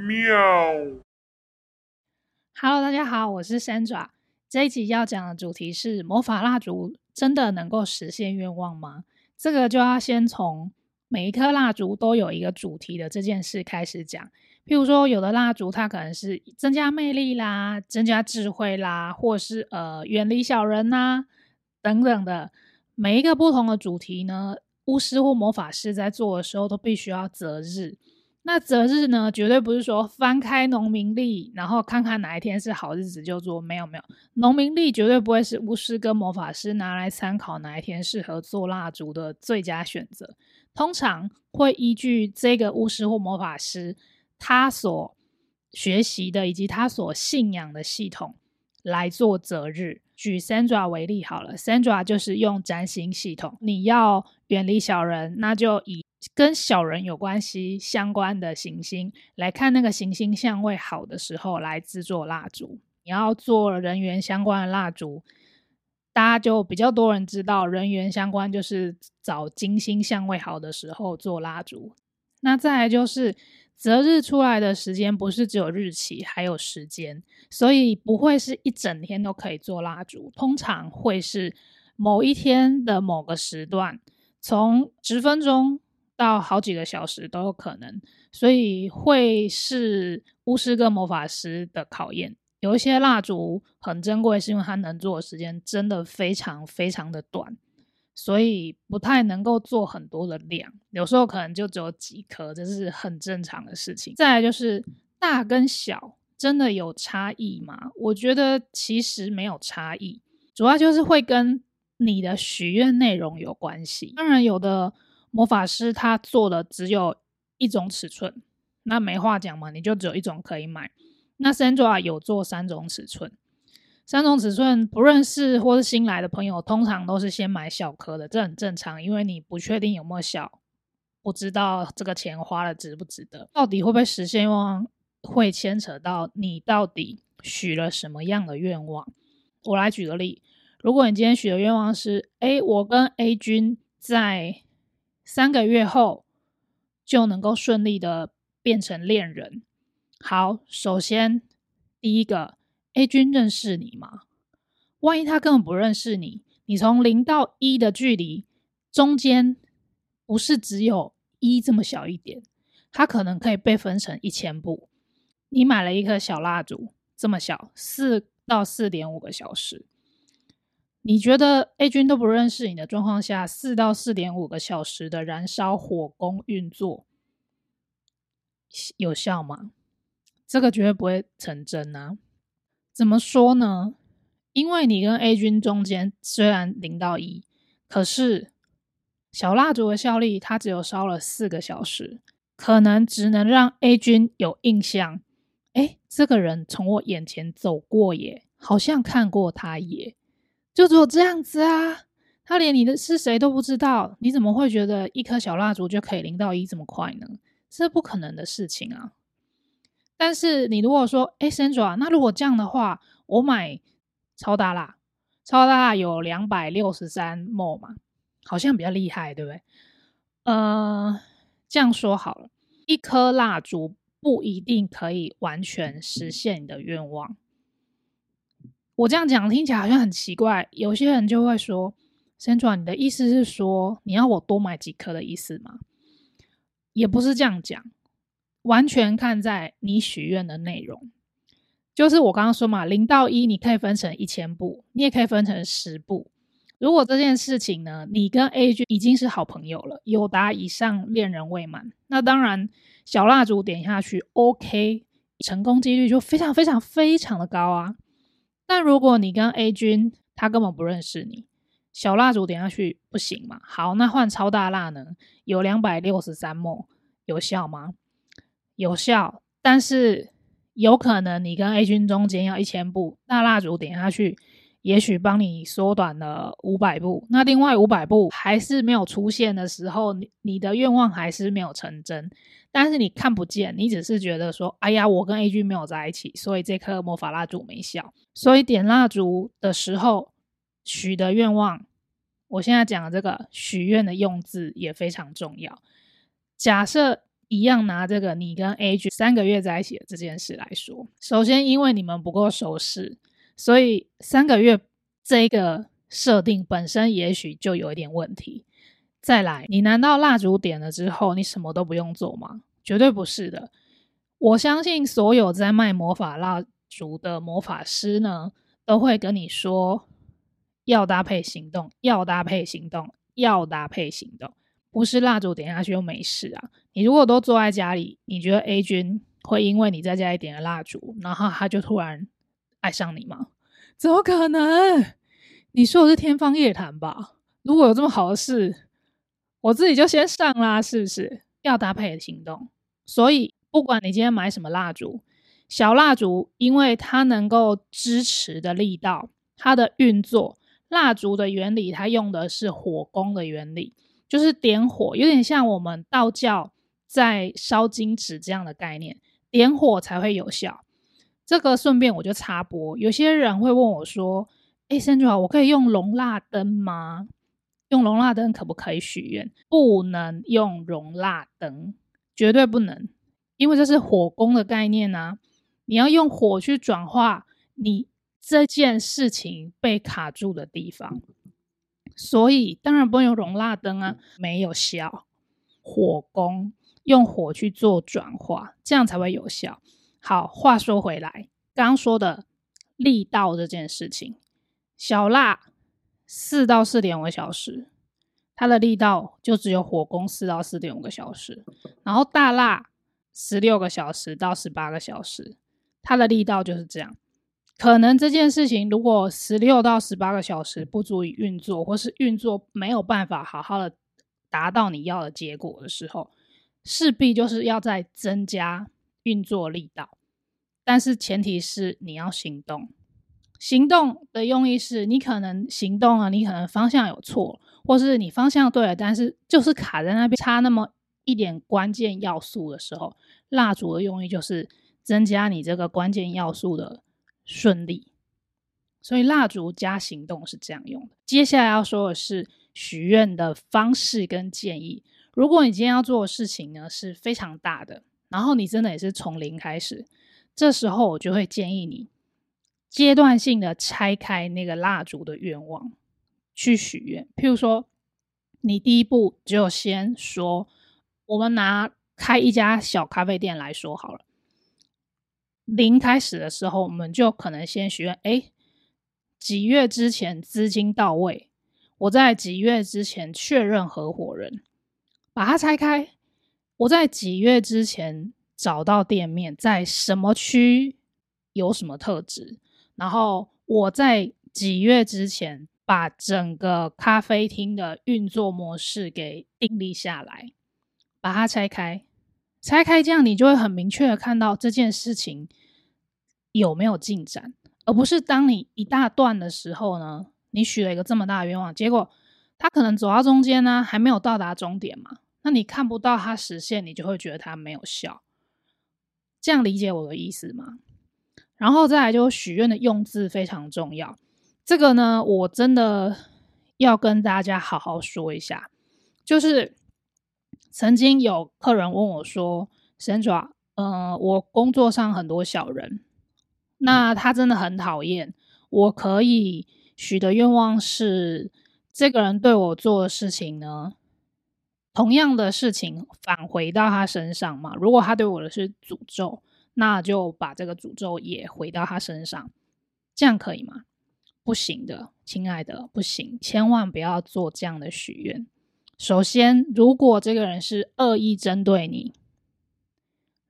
喵。Hello，大家好，我是 Sandra。这一集要讲的主题是魔法蜡烛真的能够实现愿望吗？这个就要先从每一颗蜡烛都有一个主题的这件事开始讲。譬如说，有的蜡烛它可能是增加魅力啦、增加智慧啦，或是呃远离小人呐等等的。每一个不同的主题呢，巫师或魔法师在做的时候都必须要择日。那择日呢，绝对不是说翻开农民历，然后看看哪一天是好日子就做。没有没有，农民历绝对不会是巫师跟魔法师拿来参考哪一天适合做蜡烛的最佳选择。通常会依据这个巫师或魔法师他所学习的以及他所信仰的系统来做择日。举 Sandra 为例好了，Sandra 就是用占星系统，你要远离小人，那就以。跟小人有关系相关的行星来看，那个行星相位好的时候来制作蜡烛。你要做人员相关的蜡烛，大家就比较多人知道，人员相关就是找金星相位好的时候做蜡烛。那再来就是择日出来的时间，不是只有日期，还有时间，所以不会是一整天都可以做蜡烛，通常会是某一天的某个时段，从十分钟。到好几个小时都有可能，所以会是巫师跟魔法师的考验。有一些蜡烛很珍贵，是因为它能做的时间真的非常非常的短，所以不太能够做很多的量。有时候可能就只有几颗，这是很正常的事情。再来就是大跟小真的有差异吗？我觉得其实没有差异，主要就是会跟你的许愿内容有关系。当然有的。魔法师他做的只有一种尺寸，那没话讲嘛，你就只有一种可以买。那 Sandra 有做三种尺寸，三种尺寸不认识或是新来的朋友，通常都是先买小颗的，这很正常，因为你不确定有没有小，不知道这个钱花了值不值得，到底会不会实现愿望，会牵扯到你到底许了什么样的愿望。我来举个例，如果你今天许的愿望是，哎，我跟 A 君在三个月后就能够顺利的变成恋人。好，首先第一个，A 君认识你吗？万一他根本不认识你，你从零到一的距离中间不是只有一这么小一点，它可能可以被分成一千步。你买了一颗小蜡烛，这么小，四到四点五个小时。你觉得 A 君都不认识你的状况下，四到四点五个小时的燃烧火攻运作有效吗？这个绝对不会成真啊！怎么说呢？因为你跟 A 君中间虽然零到一，可是小蜡烛的效力它只有烧了四个小时，可能只能让 A 君有印象。哎，这个人从我眼前走过耶，好像看过他耶。就只有这样子啊！他连你的是谁都不知道，你怎么会觉得一颗小蜡烛就可以零到一这么快呢？这不可能的事情啊！但是你如果说，哎，Sandra，那如果这样的话，我买超大蜡，超大蜡有两百六十三 m 嘛，好像比较厉害，对不对？呃，这样说好了，一颗蜡烛不一定可以完全实现你的愿望。我这样讲听起来好像很奇怪，有些人就会说：“Sandra，你的意思是说你要我多买几颗的意思吗？”也不是这样讲，完全看在你许愿的内容。就是我刚刚说嘛，零到一你可以分成一千步，你也可以分成十步。如果这件事情呢，你跟 A 君已经是好朋友了，有达以上恋人未满，那当然小蜡烛点下去，OK，成功几率就非常非常非常的高啊。但如果你跟 A 君他根本不认识你，小蜡烛点下去不行嘛？好，那换超大蜡呢？有两百六十三墨，有效吗？有效，但是有可能你跟 A 君中间要一千步，那蜡烛点下去，也许帮你缩短了五百步。那另外五百步还是没有出现的时候，你你的愿望还是没有成真。但是你看不见，你只是觉得说，哎呀，我跟 A 君没有在一起，所以这颗魔法蜡烛没效。所以点蜡烛的时候许的愿望，我现在讲的这个许愿的用字也非常重要。假设一样拿这个你跟 A 君三个月在一起的这件事来说，首先因为你们不够熟识，所以三个月这个设定本身也许就有一点问题。再来，你难道蜡烛点了之后，你什么都不用做吗？绝对不是的。我相信所有在卖魔法蜡烛的魔法师呢，都会跟你说，要搭配行动，要搭配行动，要搭配行动。不是蜡烛点下去又没事啊！你如果都坐在家里，你觉得 A 君会因为你在家里点了蜡烛，然后他就突然爱上你吗？怎么可能？你说的是天方夜谭吧？如果有这么好的事，我自己就先上啦，是不是？要搭配行动。所以，不管你今天买什么蜡烛，小蜡烛，因为它能够支持的力道，它的运作，蜡烛的原理，它用的是火攻的原理。就是点火，有点像我们道教在烧金纸这样的概念，点火才会有效。这个顺便我就插播，有些人会问我说：“哎，三九，我可以用龙蜡灯吗？用龙蜡灯可不可以许愿？不能用龙蜡灯，绝对不能，因为这是火攻的概念啊！你要用火去转化你这件事情被卡住的地方。”所以当然不能用熔蜡灯啊，没有效。火攻用火去做转化，这样才会有效。好，话说回来，刚刚说的力道这件事情，小蜡四到四点五个小时，它的力道就只有火攻四到四点五个小时。然后大蜡十六个小时到十八个小时，它的力道就是这样。可能这件事情如果十六到十八个小时不足以运作，或是运作没有办法好好的达到你要的结果的时候，势必就是要再增加运作力道。但是前提是你要行动，行动的用意是你可能行动了，你可能方向有错，或是你方向对了，但是就是卡在那边差那么一点关键要素的时候，蜡烛的用意就是增加你这个关键要素的。顺利，所以蜡烛加行动是这样用的。接下来要说的是许愿的方式跟建议。如果你今天要做的事情呢是非常大的，然后你真的也是从零开始，这时候我就会建议你阶段性的拆开那个蜡烛的愿望去许愿。譬如说，你第一步就先说，我们拿开一家小咖啡店来说好了。零开始的时候，我们就可能先许愿：哎，几月之前资金到位？我在几月之前确认合伙人，把它拆开。我在几月之前找到店面，在什么区有什么特质？然后我在几月之前把整个咖啡厅的运作模式给定立下来，把它拆开。拆开，这样你就会很明确的看到这件事情有没有进展，而不是当你一大段的时候呢，你许了一个这么大的愿望，结果他可能走到中间呢，还没有到达终点嘛，那你看不到它实现，你就会觉得它没有效。这样理解我的意思吗？然后再来就许愿的用字非常重要，这个呢，我真的要跟大家好好说一下，就是。曾经有客人问我说：“Sandra，嗯，我工作上很多小人，那他真的很讨厌。我可以许的愿望是，这个人对我做的事情呢，同样的事情返回到他身上嘛？如果他对我的是诅咒，那就把这个诅咒也回到他身上，这样可以吗？不行的，亲爱的，不行，千万不要做这样的许愿。”首先，如果这个人是恶意针对你，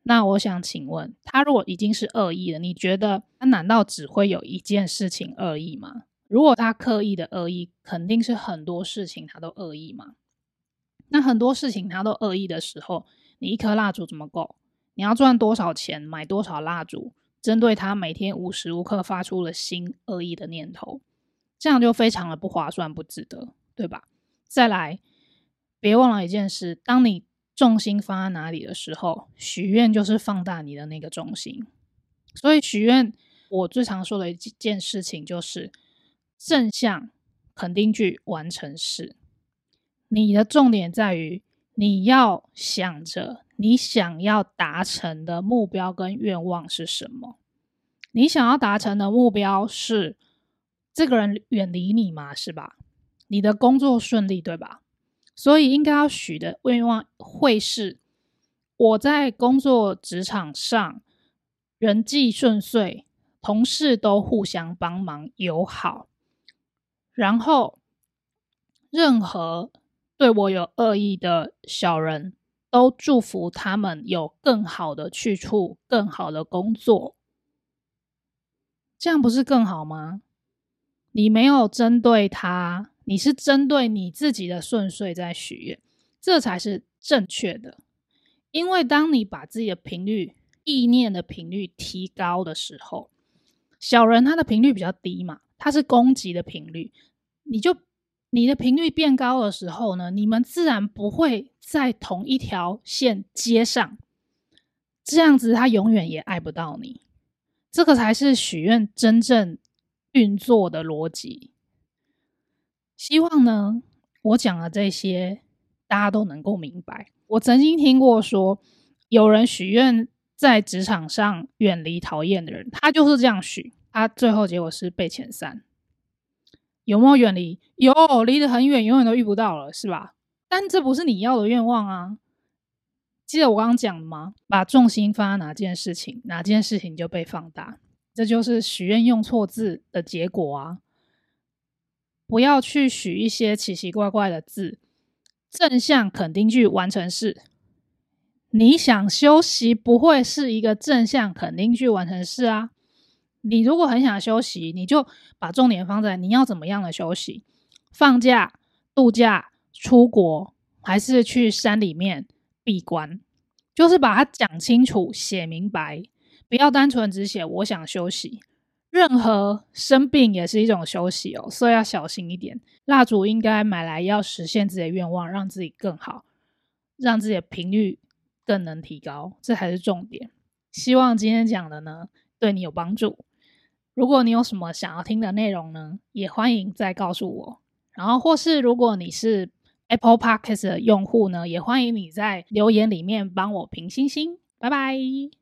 那我想请问他，如果已经是恶意了，你觉得他难道只会有一件事情恶意吗？如果他刻意的恶意，肯定是很多事情他都恶意嘛？那很多事情他都恶意的时候，你一颗蜡烛怎么够？你要赚多少钱买多少蜡烛？针对他每天无时无刻发出了新恶意的念头，这样就非常的不划算、不值得，对吧？再来。别忘了一件事：当你重心放在哪里的时候，许愿就是放大你的那个重心。所以许愿，我最常说的一件事情就是正向肯定句完成式。你的重点在于你要想着你想要达成的目标跟愿望是什么？你想要达成的目标是这个人远离你吗？是吧？你的工作顺利，对吧？所以应该要许的愿望会是：我在工作职场上人际顺遂，同事都互相帮忙友好，然后任何。对我有恶意的小人都祝福他们有更好的去处、更好的工作，这样不是更好吗？你没有针对他，你是针对你自己的顺遂在许愿，这才是正确的。因为当你把自己的频率、意念的频率提高的时候，小人他的频率比较低嘛，他是攻击的频率，你就。你的频率变高的时候呢，你们自然不会在同一条线接上，这样子他永远也爱不到你。这个才是许愿真正运作的逻辑。希望呢，我讲的这些大家都能够明白。我曾经听过说，有人许愿在职场上远离讨厌的人，他就是这样许，他最后结果是被遣散。有没有远离？有，离得很远，永远都遇不到了，是吧？但这不是你要的愿望啊！记得我刚刚讲的吗？把重心放在哪件事情，哪件事情就被放大，这就是许愿用错字的结果啊！不要去许一些奇奇怪怪的字，正向肯定句完成式。你想休息，不会是一个正向肯定句完成式啊！你如果很想休息，你就把重点放在你要怎么样的休息，放假、度假、出国，还是去山里面闭关，就是把它讲清楚、写明白，不要单纯只写我想休息。任何生病也是一种休息哦，所以要小心一点。蜡烛应该买来要实现自己的愿望，让自己更好，让自己的频率更能提高，这才是重点。希望今天讲的呢，对你有帮助。如果你有什么想要听的内容呢，也欢迎再告诉我。然后，或是如果你是 Apple Podcast 的用户呢，也欢迎你在留言里面帮我评星星。拜拜。